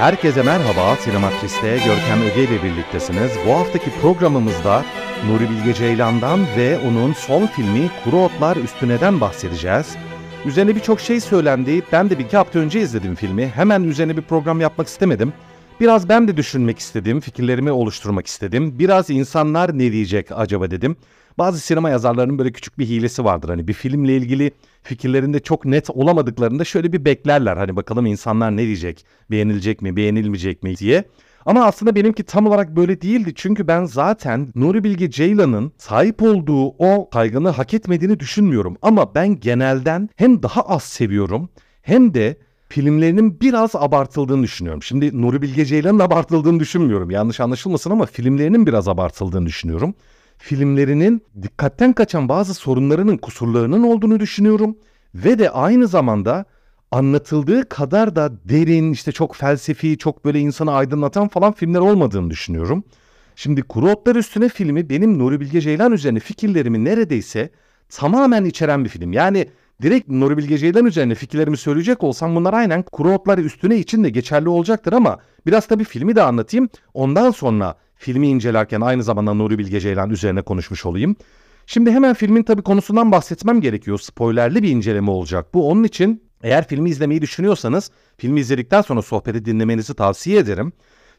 Herkese merhaba, Sinematris'te Görkem Öge ile birliktesiniz. Bu haftaki programımızda Nuri Bilge Ceylan'dan ve onun son filmi Kuru Otlar Üstüne'den bahsedeceğiz. Üzerine birçok şey söylendi. Ben de bir iki hafta önce izledim filmi. Hemen üzerine bir program yapmak istemedim. Biraz ben de düşünmek istedim, fikirlerimi oluşturmak istedim. Biraz insanlar ne diyecek acaba dedim. Bazı sinema yazarlarının böyle küçük bir hilesi vardır. Hani bir filmle ilgili fikirlerinde çok net olamadıklarında şöyle bir beklerler. Hani bakalım insanlar ne diyecek, beğenilecek mi, beğenilmeyecek mi diye. Ama aslında benimki tam olarak böyle değildi. Çünkü ben zaten Nuri Bilge Ceylan'ın sahip olduğu o saygını hak etmediğini düşünmüyorum. Ama ben genelden hem daha az seviyorum hem de filmlerinin biraz abartıldığını düşünüyorum. Şimdi Nuri Bilge Ceylan'ın abartıldığını düşünmüyorum. Yanlış anlaşılmasın ama filmlerinin biraz abartıldığını düşünüyorum. Filmlerinin dikkatten kaçan bazı sorunlarının, kusurlarının olduğunu düşünüyorum. Ve de aynı zamanda anlatıldığı kadar da derin, işte çok felsefi, çok böyle insanı aydınlatan falan filmler olmadığını düşünüyorum. Şimdi Kuru Otlar Üstüne filmi benim Nuri Bilge Ceylan üzerine fikirlerimi neredeyse tamamen içeren bir film. Yani direkt Nuri Bilge Ceylan üzerine fikirlerimi söyleyecek olsam bunlar aynen Kuru Otlar Üstüne için de geçerli olacaktır ama biraz tabii filmi de anlatayım. Ondan sonra filmi incelerken aynı zamanda Nuri Bilge Ceylan üzerine konuşmuş olayım. Şimdi hemen filmin tabii konusundan bahsetmem gerekiyor. Spoilerli bir inceleme olacak bu. Onun için eğer filmi izlemeyi düşünüyorsanız filmi izledikten sonra sohbeti dinlemenizi tavsiye ederim.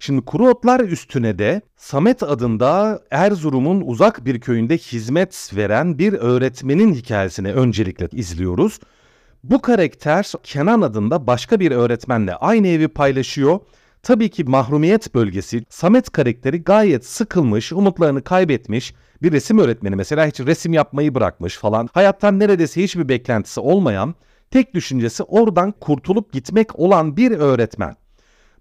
Şimdi Kuru Otlar üstüne de Samet adında Erzurum'un uzak bir köyünde hizmet veren bir öğretmenin hikayesini öncelikle izliyoruz. Bu karakter Kenan adında başka bir öğretmenle aynı evi paylaşıyor. Tabii ki mahrumiyet bölgesi Samet karakteri gayet sıkılmış, umutlarını kaybetmiş bir resim öğretmeni mesela hiç resim yapmayı bırakmış falan. Hayattan neredeyse hiçbir beklentisi olmayan tek düşüncesi oradan kurtulup gitmek olan bir öğretmen.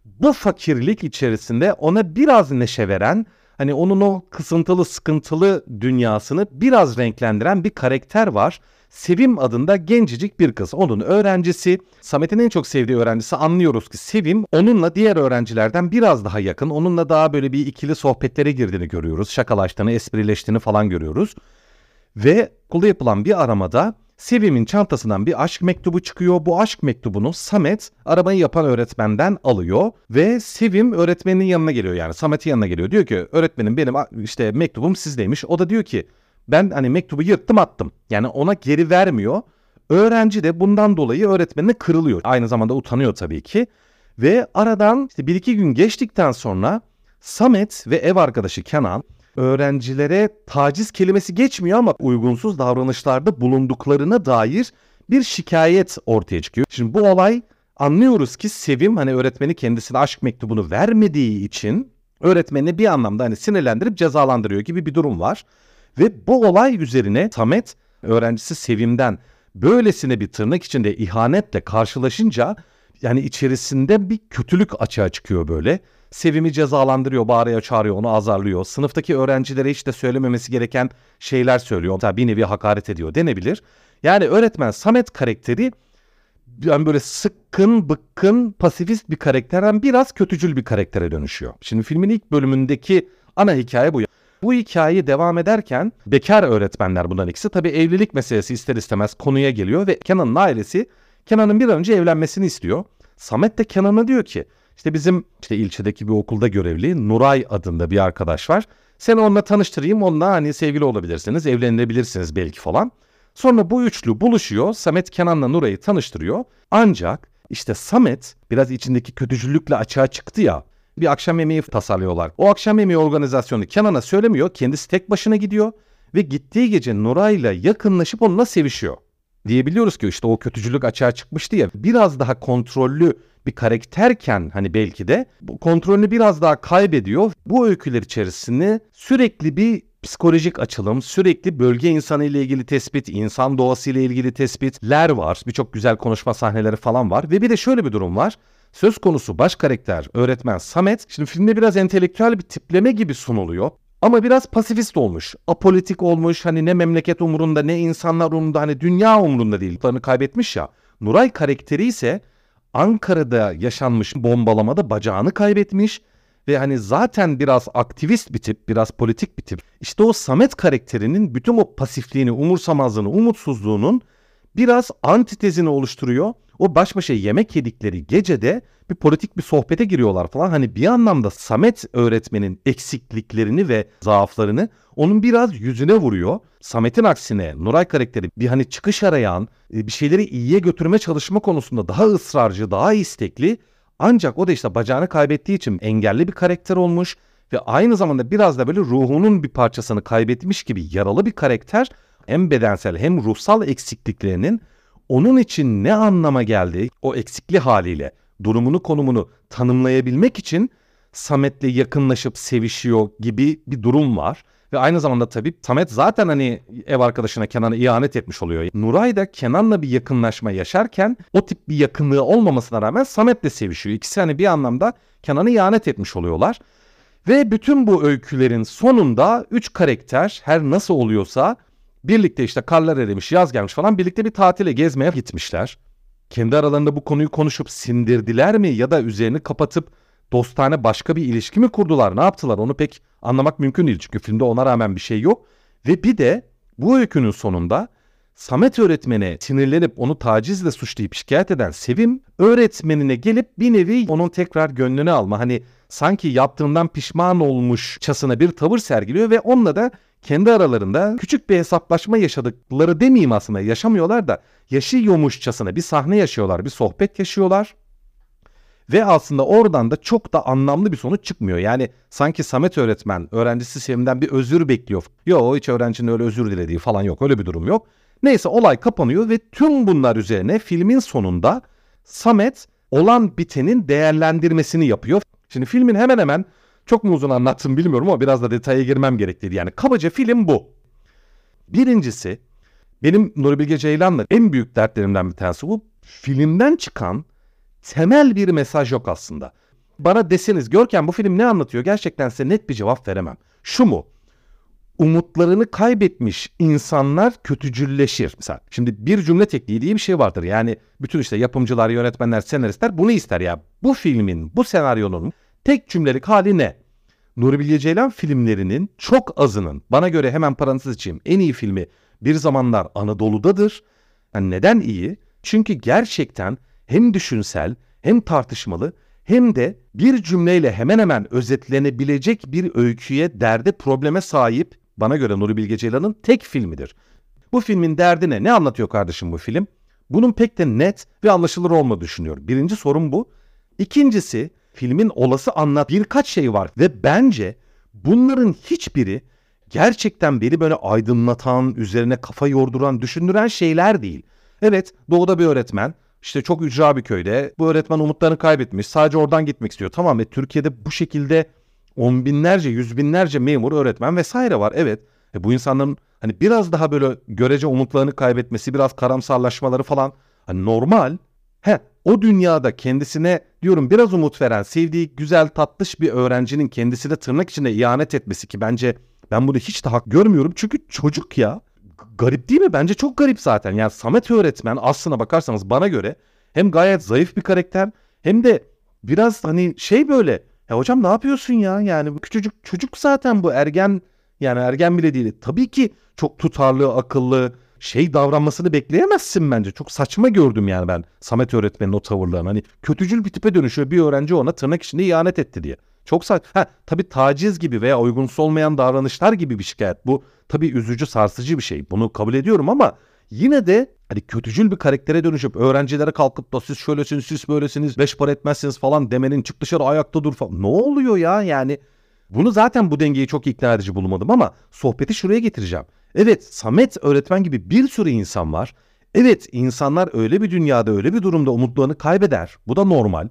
Bu fakirlik içerisinde ona biraz neşe veren, hani onun o kısıntılı sıkıntılı dünyasını biraz renklendiren bir karakter var. Sevim adında gencecik bir kız. Onun öğrencisi, Samet'in en çok sevdiği öğrencisi anlıyoruz ki Sevim onunla diğer öğrencilerden biraz daha yakın. Onunla daha böyle bir ikili sohbetlere girdiğini görüyoruz. Şakalaştığını, esprileştiğini falan görüyoruz. Ve okulda yapılan bir aramada Sevim'in çantasından bir aşk mektubu çıkıyor. Bu aşk mektubunu Samet arabayı yapan öğretmenden alıyor ve Sevim öğretmenin yanına geliyor yani Samet'in yanına geliyor. Diyor ki öğretmenim benim işte mektubum sizdeymiş. O da diyor ki ben hani mektubu yırttım attım. Yani ona geri vermiyor. Öğrenci de bundan dolayı öğretmenine kırılıyor. Aynı zamanda utanıyor tabii ki. Ve aradan işte bir iki gün geçtikten sonra Samet ve ev arkadaşı Kenan öğrencilere taciz kelimesi geçmiyor ama uygunsuz davranışlarda bulunduklarına dair bir şikayet ortaya çıkıyor. Şimdi bu olay anlıyoruz ki Sevim hani öğretmeni kendisine aşk mektubunu vermediği için öğretmenini bir anlamda hani sinirlendirip cezalandırıyor gibi bir durum var. Ve bu olay üzerine Samet öğrencisi Sevim'den böylesine bir tırnak içinde ihanetle karşılaşınca yani içerisinde bir kötülük açığa çıkıyor böyle. Sevim'i cezalandırıyor, bağırıyor, çağırıyor, onu azarlıyor. Sınıftaki öğrencilere hiç de söylememesi gereken şeyler söylüyor. Mesela bir nevi hakaret ediyor denebilir. Yani öğretmen Samet karakteri yani böyle sıkkın, bıkkın, pasifist bir karakterden biraz kötücül bir karaktere dönüşüyor. Şimdi filmin ilk bölümündeki ana hikaye bu. Bu hikayeyi devam ederken bekar öğretmenler bundan ikisi. Tabii evlilik meselesi ister istemez konuya geliyor ve Kenan'ın ailesi Kenan'ın bir an önce evlenmesini istiyor. Samet de Kenan'a diyor ki işte bizim işte ilçedeki bir okulda görevli Nuray adında bir arkadaş var. Seni onunla tanıştırayım onunla hani sevgili olabilirsiniz evlenebilirsiniz belki falan. Sonra bu üçlü buluşuyor. Samet Kenan'la Nuray'ı tanıştırıyor. Ancak işte Samet biraz içindeki kötücüllükle açığa çıktı ya. Bir akşam yemeği tasarlıyorlar. O akşam yemeği organizasyonu Kenan'a söylemiyor. Kendisi tek başına gidiyor. Ve gittiği gece Nuray'la yakınlaşıp onunla sevişiyor. Diyebiliyoruz ki işte o kötücülük açığa çıkmıştı ya. Biraz daha kontrollü bir karakterken hani belki de bu kontrolünü biraz daha kaybediyor. Bu öyküler içerisinde sürekli bir psikolojik açılım, sürekli bölge insanı ile ilgili tespit, insan doğası ile ilgili tespitler var. Birçok güzel konuşma sahneleri falan var ve bir de şöyle bir durum var. söz konusu baş karakter öğretmen Samet şimdi filmde biraz entelektüel bir tipleme gibi sunuluyor. Ama biraz pasifist olmuş. Apolitik olmuş. Hani ne memleket umurunda ne insanlar umurunda. Hani dünya umurunda değil. Tanı kaybetmiş ya. Nuray karakteri ise Ankara'da yaşanmış bombalamada bacağını kaybetmiş ve hani zaten biraz aktivist bir tip, biraz politik bir tip. İşte o Samet karakterinin bütün o pasifliğini, umursamazlığını, umutsuzluğunun biraz antitezini oluşturuyor. O baş başa yemek yedikleri gecede bir politik bir sohbete giriyorlar falan. Hani bir anlamda Samet öğretmenin eksikliklerini ve zaaflarını onun biraz yüzüne vuruyor. Samet'in aksine Nuray karakteri bir hani çıkış arayan, e, bir şeyleri iyiye götürme çalışma konusunda daha ısrarcı, daha istekli. Ancak o da işte bacağını kaybettiği için engelli bir karakter olmuş ve aynı zamanda biraz da böyle ruhunun bir parçasını kaybetmiş gibi yaralı bir karakter hem bedensel hem ruhsal eksikliklerinin onun için ne anlama geldiği o eksikli haliyle durumunu konumunu tanımlayabilmek için Samet'le yakınlaşıp sevişiyor gibi bir durum var. Ve aynı zamanda tabii Samet zaten hani ev arkadaşına Kenan'a ihanet etmiş oluyor. Nuray da Kenan'la bir yakınlaşma yaşarken o tip bir yakınlığı olmamasına rağmen Samet'le sevişiyor. İkisi hani bir anlamda Kenan'a ihanet etmiş oluyorlar. Ve bütün bu öykülerin sonunda üç karakter her nasıl oluyorsa birlikte işte karlar erimiş, yaz gelmiş falan birlikte bir tatile gezmeye gitmişler. Kendi aralarında bu konuyu konuşup sindirdiler mi ya da üzerini kapatıp dostane başka bir ilişki mi kurdular ne yaptılar onu pek anlamak mümkün değil. Çünkü filmde ona rağmen bir şey yok. Ve bir de bu öykünün sonunda Samet öğretmene sinirlenip onu tacizle suçlayıp şikayet eden Sevim öğretmenine gelip bir nevi onun tekrar gönlünü alma hani sanki yaptığından pişman olmuşçasına bir tavır sergiliyor ve onunla da kendi aralarında küçük bir hesaplaşma yaşadıkları demeyeyim aslında yaşamıyorlar da yaşıyormuşçasına bir sahne yaşıyorlar, bir sohbet yaşıyorlar. Ve aslında oradan da çok da anlamlı bir sonuç çıkmıyor. Yani sanki Samet öğretmen öğrencisi Sevim'den bir özür bekliyor. Yok hiç öğrencinin öyle özür dilediği falan yok. Öyle bir durum yok. Neyse olay kapanıyor ve tüm bunlar üzerine filmin sonunda Samet olan bitenin değerlendirmesini yapıyor. Şimdi filmin hemen hemen çok mu uzun anlattım bilmiyorum ama biraz da detaya girmem gerektiği yani kabaca film bu. Birincisi benim Nuri Bilge Ceylan'la en büyük dertlerimden bir tanesi bu. Filmden çıkan temel bir mesaj yok aslında. Bana deseniz Görkem bu film ne anlatıyor? Gerçekten size net bir cevap veremem. Şu mu? Umutlarını kaybetmiş insanlar kötücülleşir. Mesela şimdi bir cümle tekniği diye bir şey vardır. Yani bütün işte yapımcılar, yönetmenler, senaristler bunu ister ya. Bu filmin, bu senaryonun tek cümlelik hali ne? Nuri Bilge Ceylan filmlerinin çok azının bana göre hemen parantez içeyim en iyi filmi Bir Zamanlar Anadolu'dadır. Yani neden iyi? Çünkü gerçekten hem düşünsel hem tartışmalı hem de bir cümleyle hemen hemen özetlenebilecek bir öyküye, derde, probleme sahip bana göre Nuri Bilge Ceylan'ın tek filmidir. Bu filmin derdi ne? Ne anlatıyor kardeşim bu film? Bunun pek de net ve anlaşılır olmadığını düşünüyorum. Birinci sorun bu. İkincisi filmin olası anlat birkaç şey var ve bence bunların hiçbiri gerçekten beni böyle aydınlatan, üzerine kafa yorduran, düşündüren şeyler değil. Evet, doğuda bir öğretmen, işte çok ücra bir köyde. Bu öğretmen umutlarını kaybetmiş. Sadece oradan gitmek istiyor. Tamam ve Türkiye'de bu şekilde on binlerce, yüz binlerce memur, öğretmen vesaire var. Evet. E bu insanların hani biraz daha böyle görece umutlarını kaybetmesi, biraz karamsarlaşmaları falan hani normal. He, o dünyada kendisine diyorum biraz umut veren, sevdiği güzel tatlış bir öğrencinin kendisine tırnak içinde ihanet etmesi ki bence ben bunu hiç de hak görmüyorum. Çünkü çocuk ya garip değil mi? Bence çok garip zaten. Yani Samet öğretmen aslına bakarsanız bana göre hem gayet zayıf bir karakter hem de biraz hani şey böyle ya hocam ne yapıyorsun ya? Yani bu küçücük çocuk zaten bu ergen yani ergen bile değil. Tabii ki çok tutarlı, akıllı, şey davranmasını bekleyemezsin bence. Çok saçma gördüm yani ben Samet öğretmenin o tavırlarını. Hani kötücül bir tipe dönüşüyor bir öğrenci ona tırnak içinde ihanet etti diye. Çok saçma. Ha tabii taciz gibi veya uygunsuz olmayan davranışlar gibi bir şikayet. Bu tabii üzücü, sarsıcı bir şey. Bunu kabul ediyorum ama yine de hani kötücül bir karaktere dönüşüp öğrencilere kalkıp da siz şöylesiniz, siz böylesiniz, beş para etmezsiniz falan demenin çık dışarı ayakta dur falan. Ne oluyor ya yani? Bunu zaten bu dengeyi çok ikna edici bulmadım ama sohbeti şuraya getireceğim. Evet Samet öğretmen gibi bir sürü insan var. Evet insanlar öyle bir dünyada öyle bir durumda umutlarını kaybeder. Bu da normal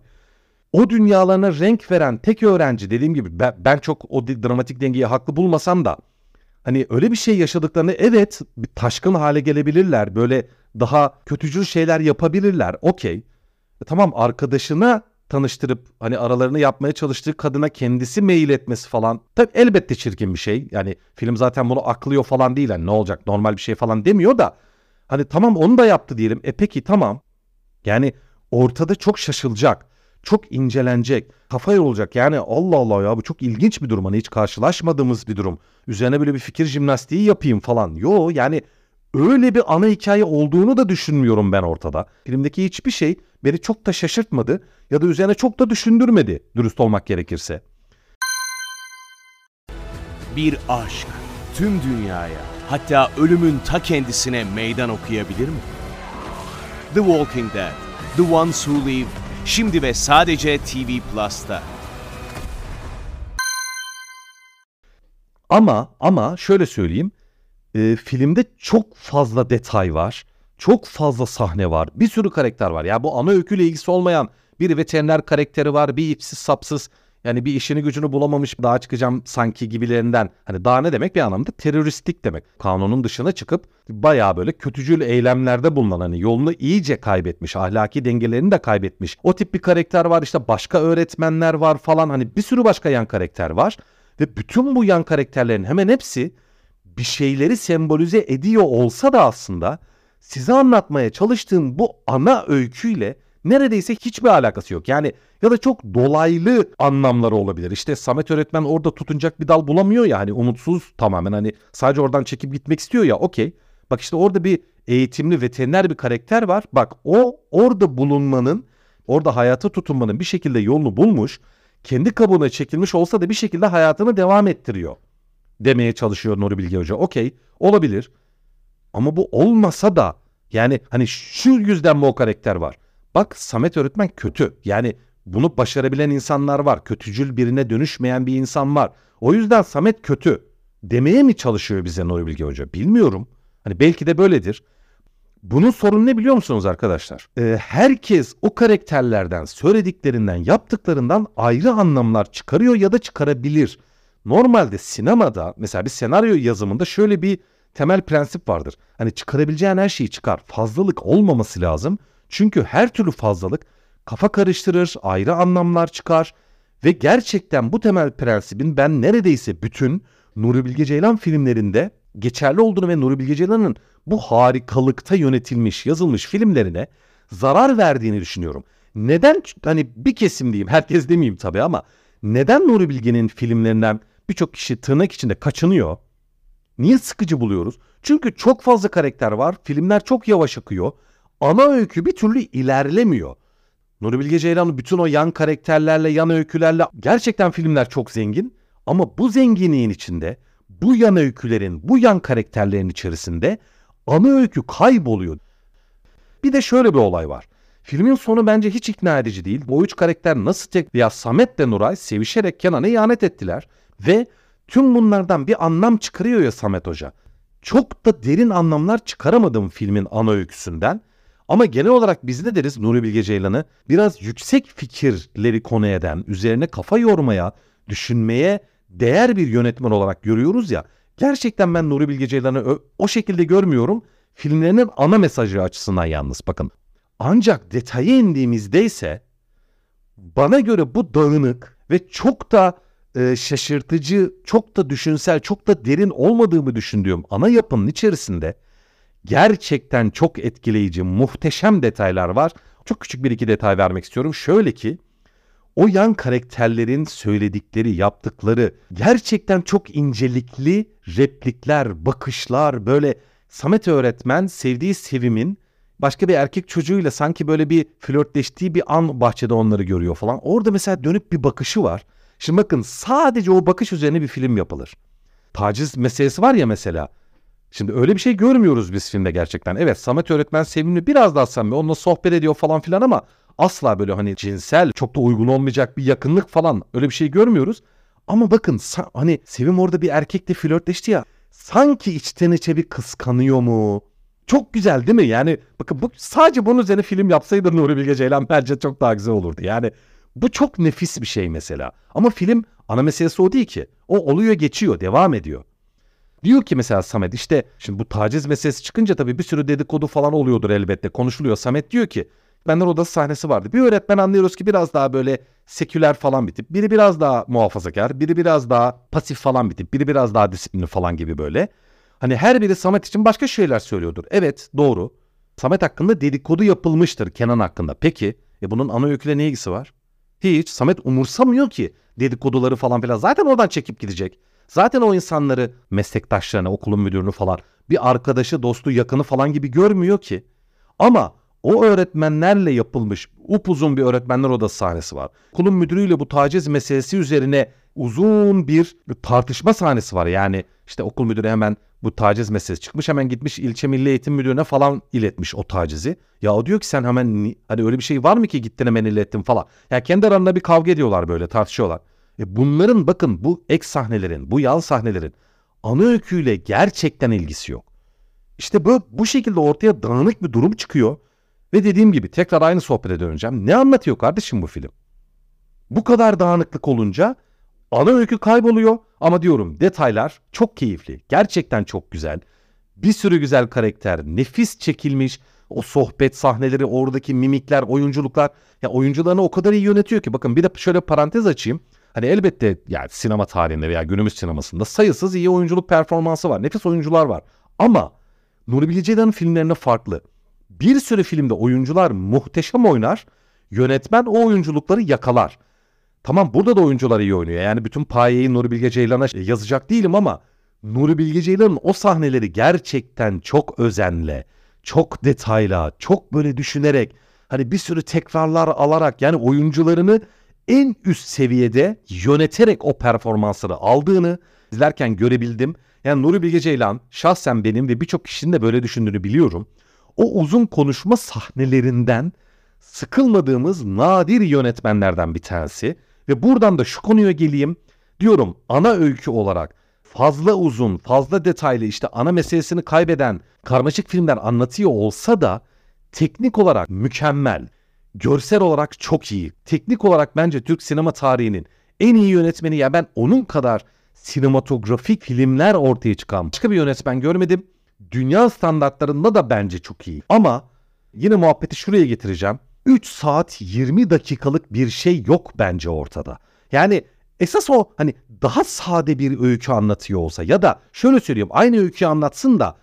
o dünyalarına renk veren tek öğrenci dediğim gibi ben, ben çok o dramatik dengeyi haklı bulmasam da hani öyle bir şey yaşadıklarını evet bir taşkın hale gelebilirler. Böyle daha kötücül şeyler yapabilirler. Okey. E, tamam arkadaşına tanıştırıp hani aralarını yapmaya çalıştığı kadına kendisi mail etmesi falan. Tabii elbette çirkin bir şey. Yani film zaten bunu aklıyor falan değil. Hani ne olacak normal bir şey falan demiyor da. Hani tamam onu da yaptı diyelim. E peki tamam. Yani ortada çok şaşılacak. Çok incelenecek. Kafa yorulacak. Yani Allah Allah ya bu çok ilginç bir durum. Hani hiç karşılaşmadığımız bir durum. Üzerine böyle bir fikir jimnastiği yapayım falan. Yo yani öyle bir ana hikaye olduğunu da düşünmüyorum ben ortada. Filmdeki hiçbir şey beni çok da şaşırtmadı ya da üzerine çok da düşündürmedi dürüst olmak gerekirse. Bir aşk tüm dünyaya hatta ölümün ta kendisine meydan okuyabilir mi? The Walking Dead, The Ones Who Live, şimdi ve sadece TV Plus'ta. Ama ama şöyle söyleyeyim. E, filmde çok fazla detay var. Çok fazla sahne var. Bir sürü karakter var. Ya bu ana öyküyle ilgisi olmayan bir veteriner karakteri var. Bir ipsiz sapsız yani bir işini gücünü bulamamış daha çıkacağım sanki gibilerinden. Hani daha ne demek bir anlamda teröristlik demek. Kanunun dışına çıkıp bayağı böyle kötücül eylemlerde bulunan hani yolunu iyice kaybetmiş. Ahlaki dengelerini de kaybetmiş. O tip bir karakter var işte başka öğretmenler var falan hani bir sürü başka yan karakter var. Ve bütün bu yan karakterlerin hemen hepsi bir şeyleri sembolize ediyor olsa da aslında size anlatmaya çalıştığım bu ana öyküyle neredeyse hiçbir alakası yok. Yani ya da çok dolaylı anlamları olabilir. İşte Samet öğretmen orada tutunacak bir dal bulamıyor ya hani umutsuz tamamen hani sadece oradan çekip gitmek istiyor ya okey. Bak işte orada bir eğitimli veteriner bir karakter var. Bak o orada bulunmanın orada hayata tutunmanın bir şekilde yolunu bulmuş. Kendi kabuğuna çekilmiş olsa da bir şekilde hayatını devam ettiriyor demeye çalışıyor Nuri Bilge Hoca. Okey olabilir. Ama bu olmasa da yani hani şu yüzden mi o karakter var? Bak Samet öğretmen kötü. Yani bunu başarabilen insanlar var. Kötücül birine dönüşmeyen bir insan var. O yüzden Samet kötü demeye mi çalışıyor bize Nuri Bilge Hoca? Bilmiyorum. Hani belki de böyledir. Bunun sorunu ne biliyor musunuz arkadaşlar? Ee, herkes o karakterlerden, söylediklerinden, yaptıklarından ayrı anlamlar çıkarıyor ya da çıkarabilir. Normalde sinemada mesela bir senaryo yazımında şöyle bir temel prensip vardır. Hani çıkarabileceğin her şeyi çıkar. Fazlalık olmaması lazım. Çünkü her türlü fazlalık kafa karıştırır, ayrı anlamlar çıkar. Ve gerçekten bu temel prensibin ben neredeyse bütün Nuri Bilge Ceylan filmlerinde geçerli olduğunu ve Nuri Bilge Ceylan'ın bu harikalıkta yönetilmiş, yazılmış filmlerine zarar verdiğini düşünüyorum. Neden hani bir kesim diyeyim, herkes demeyeyim tabii ama neden Nuri Bilge'nin filmlerinden birçok kişi tırnak içinde kaçınıyor? Niye sıkıcı buluyoruz? Çünkü çok fazla karakter var, filmler çok yavaş akıyor. Ana öykü bir türlü ilerlemiyor. Nuri Bilge Ceylan'ın bütün o yan karakterlerle, yan öykülerle gerçekten filmler çok zengin. Ama bu zenginliğin içinde, bu yan öykülerin, bu yan karakterlerin içerisinde ana öykü kayboluyor. Bir de şöyle bir olay var. Filmin sonu bence hiç ikna edici değil. Bu üç karakter nasıl tek ya Samet de Nuray sevişerek Kenan'a ihanet ettiler. Ve tüm bunlardan bir anlam çıkarıyor ya Samet Hoca. Çok da derin anlamlar çıkaramadım filmin ana öyküsünden. Ama genel olarak biz ne deriz Nuri Bilge Ceylan'ı? Biraz yüksek fikirleri konu eden, üzerine kafa yormaya, düşünmeye değer bir yönetmen olarak görüyoruz ya. Gerçekten ben Nuri Bilge Ceylan'ı o şekilde görmüyorum. Filmlerinin ana mesajı açısından yalnız bakın. Ancak detaya indiğimizde ise bana göre bu dağınık ve çok da e, şaşırtıcı, çok da düşünsel, çok da derin olmadığımı düşündüğüm ana yapının içerisinde gerçekten çok etkileyici, muhteşem detaylar var. Çok küçük bir iki detay vermek istiyorum. Şöyle ki o yan karakterlerin söyledikleri, yaptıkları gerçekten çok incelikli replikler, bakışlar böyle Samet öğretmen sevdiği Sevim'in başka bir erkek çocuğuyla sanki böyle bir flörtleştiği bir an bahçede onları görüyor falan. Orada mesela dönüp bir bakışı var. Şimdi bakın sadece o bakış üzerine bir film yapılır. Taciz meselesi var ya mesela. Şimdi öyle bir şey görmüyoruz biz filmde gerçekten. Evet Samet öğretmen sevimli biraz daha samimi onunla sohbet ediyor falan filan ama asla böyle hani cinsel çok da uygun olmayacak bir yakınlık falan öyle bir şey görmüyoruz. Ama bakın hani Sevim orada bir erkekle flörtleşti ya sanki içten içe bir kıskanıyor mu? Çok güzel değil mi? Yani bakın bu sadece bunun üzerine film yapsaydı Nuri Bilge Ceylan bence çok daha güzel olurdu. Yani bu çok nefis bir şey mesela. Ama film ana meselesi o değil ki. O oluyor geçiyor devam ediyor. Diyor ki mesela Samet işte şimdi bu taciz meselesi çıkınca tabii bir sürü dedikodu falan oluyordur elbette konuşuluyor. Samet diyor ki Öğretmenler odası sahnesi vardı. Bir öğretmen anlıyoruz ki biraz daha böyle seküler falan bir tip. Biri biraz daha muhafazakar, biri biraz daha pasif falan bir tip, biri biraz daha disiplinli falan gibi böyle. Hani her biri Samet için başka şeyler söylüyordur. Evet doğru. Samet hakkında dedikodu yapılmıştır Kenan hakkında. Peki e bunun ana öyküyle ne ilgisi var? Hiç. Samet umursamıyor ki dedikoduları falan filan. Zaten oradan çekip gidecek. Zaten o insanları meslektaşlarını, okulun müdürünü falan bir arkadaşı, dostu, yakını falan gibi görmüyor ki. Ama o öğretmenlerle yapılmış upuzun bir öğretmenler odası sahnesi var. Okulun müdürüyle bu taciz meselesi üzerine uzun bir tartışma sahnesi var. Yani işte okul müdürü hemen bu taciz meselesi çıkmış hemen gitmiş ilçe milli eğitim müdürüne falan iletmiş o tacizi. Ya o diyor ki sen hemen hani öyle bir şey var mı ki gittin hemen ilettin falan. Yani kendi aralarında bir kavga ediyorlar böyle tartışıyorlar. E bunların bakın bu ek sahnelerin bu yal sahnelerin ana öyküyle gerçekten ilgisi yok. İşte bu, bu şekilde ortaya dağınık bir durum çıkıyor. Ve dediğim gibi tekrar aynı sohbete döneceğim. Ne anlatıyor kardeşim bu film? Bu kadar dağınıklık olunca ana öykü kayboluyor ama diyorum detaylar çok keyifli. Gerçekten çok güzel. Bir sürü güzel karakter, nefis çekilmiş o sohbet sahneleri, oradaki mimikler, oyunculuklar. Ya oyuncularını o kadar iyi yönetiyor ki bakın bir de şöyle parantez açayım. Hani elbette yani sinema tarihinde veya günümüz sinemasında sayısız iyi oyunculuk performansı var. Nefis oyuncular var. Ama Nuri Bilge Ceylan'ın filmlerine farklı. Bir sürü filmde oyuncular muhteşem oynar. Yönetmen o oyunculukları yakalar. Tamam burada da oyuncular iyi oynuyor. Yani bütün payeyi Nuri Bilge Ceylan'a yazacak değilim ama Nuri Bilge Ceylan'ın o sahneleri gerçekten çok özenle, çok detayla, çok böyle düşünerek hani bir sürü tekrarlar alarak yani oyuncularını en üst seviyede yöneterek o performansları aldığını izlerken görebildim. Yani Nuri Bilge Ceylan şahsen benim ve birçok kişinin de böyle düşündüğünü biliyorum. O uzun konuşma sahnelerinden sıkılmadığımız nadir yönetmenlerden bir tanesi. Ve buradan da şu konuya geleyim. Diyorum ana öykü olarak fazla uzun, fazla detaylı işte ana meselesini kaybeden karmaşık filmler anlatıyor olsa da teknik olarak mükemmel, görsel olarak çok iyi. Teknik olarak bence Türk sinema tarihinin en iyi yönetmeni ya ben onun kadar sinematografik filmler ortaya çıkan başka bir yönetmen görmedim. Dünya standartlarında da bence çok iyi. Ama yine muhabbeti şuraya getireceğim. 3 saat 20 dakikalık bir şey yok bence ortada. Yani esas o hani daha sade bir öykü anlatıyor olsa ya da şöyle söyleyeyim aynı öyküyü anlatsın da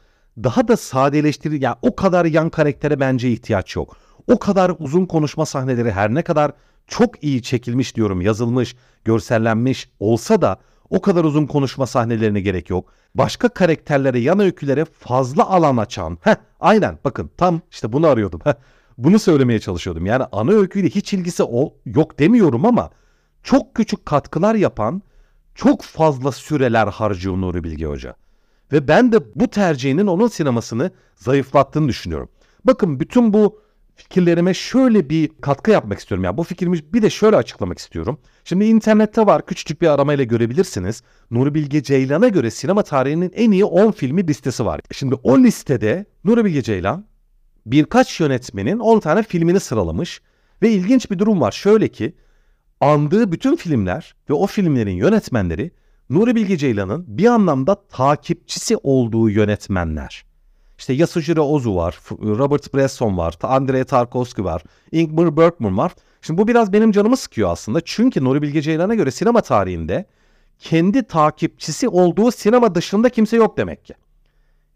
daha da sadeleştirir. Yani o kadar yan karaktere bence ihtiyaç yok. O kadar uzun konuşma sahneleri her ne kadar çok iyi çekilmiş diyorum yazılmış, görsellenmiş olsa da o kadar uzun konuşma sahnelerine gerek yok. Başka karakterlere, yan öykülere fazla alan açan. Heh, aynen bakın tam işte bunu arıyordum. Heh, bunu söylemeye çalışıyordum. Yani ana öyküyle hiç ilgisi o, yok demiyorum ama çok küçük katkılar yapan çok fazla süreler harcıyor Nuri Bilge Hoca. Ve ben de bu tercihinin onun sinemasını zayıflattığını düşünüyorum. Bakın bütün bu fikirlerime şöyle bir katkı yapmak istiyorum. Yani bu fikrimi bir de şöyle açıklamak istiyorum. Şimdi internette var küçücük bir aramayla görebilirsiniz. Nuri Bilge Ceylan'a göre sinema tarihinin en iyi 10 filmi listesi var. Şimdi o listede Nuri Bilge Ceylan birkaç yönetmenin 10 tane filmini sıralamış. Ve ilginç bir durum var. Şöyle ki andığı bütün filmler ve o filmlerin yönetmenleri Nuri Bilge Ceylan'ın bir anlamda takipçisi olduğu yönetmenler. İşte Yasujiro Ozu var, Robert Bresson var, Andrei Tarkovsky var, Ingmar Bergman var. Şimdi bu biraz benim canımı sıkıyor aslında. Çünkü Nuri Bilge Ceylan'a göre sinema tarihinde kendi takipçisi olduğu sinema dışında kimse yok demek ki.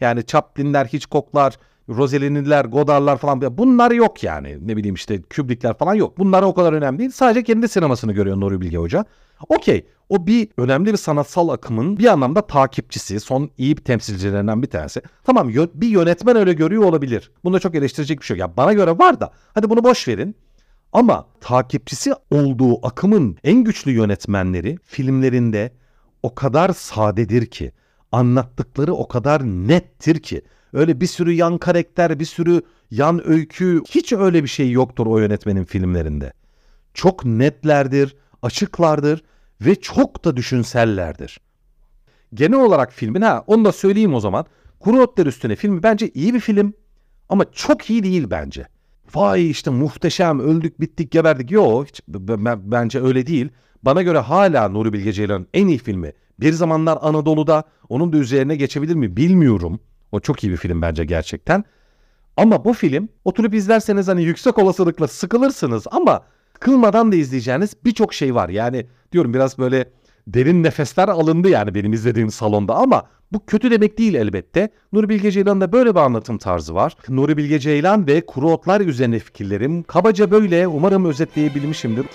Yani Chaplin'ler, Hitchcock'lar, Rossellini'ler, Godard'lar falan bunlar yok yani. Ne bileyim işte Kubrick'ler falan yok. Bunlar o kadar önemli değil. Sadece kendi sinemasını görüyor Nuri Bilge Hoca. Okey. O bir önemli bir sanatsal akımın bir anlamda takipçisi, son iyi bir temsilcilerinden bir tanesi. Tamam bir yönetmen öyle görüyor olabilir. Bunda çok eleştirecek bir şey yok. Ya bana göre var da hadi bunu boş verin. Ama takipçisi olduğu akımın en güçlü yönetmenleri filmlerinde o kadar sadedir ki, anlattıkları o kadar nettir ki Öyle bir sürü yan karakter, bir sürü yan öykü hiç öyle bir şey yoktur o yönetmenin filmlerinde. Çok netlerdir, açıklardır ve çok da düşünsellerdir. Genel olarak filmin ha onu da söyleyeyim o zaman. Kuru Otlar Üstüne filmi bence iyi bir film ama çok iyi değil bence. Vay işte muhteşem öldük bittik geberdik. Yok hiç bence öyle değil. Bana göre hala Nuri Bilge Ceylan'ın en iyi filmi. Bir zamanlar Anadolu'da onun da üzerine geçebilir mi bilmiyorum. O çok iyi bir film bence gerçekten. Ama bu film oturup izlerseniz hani yüksek olasılıkla sıkılırsınız ama sıkılmadan da izleyeceğiniz birçok şey var. Yani diyorum biraz böyle derin nefesler alındı yani benim izlediğim salonda ama bu kötü demek değil elbette. Nuri Bilge Ceylan'ın da böyle bir anlatım tarzı var. Nuri Bilge Ceylan ve kuru otlar üzerine fikirlerim kabaca böyle umarım özetleyebilmişimdir.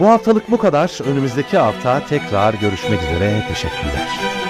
Bu haftalık bu kadar. Önümüzdeki hafta tekrar görüşmek üzere. Teşekkürler.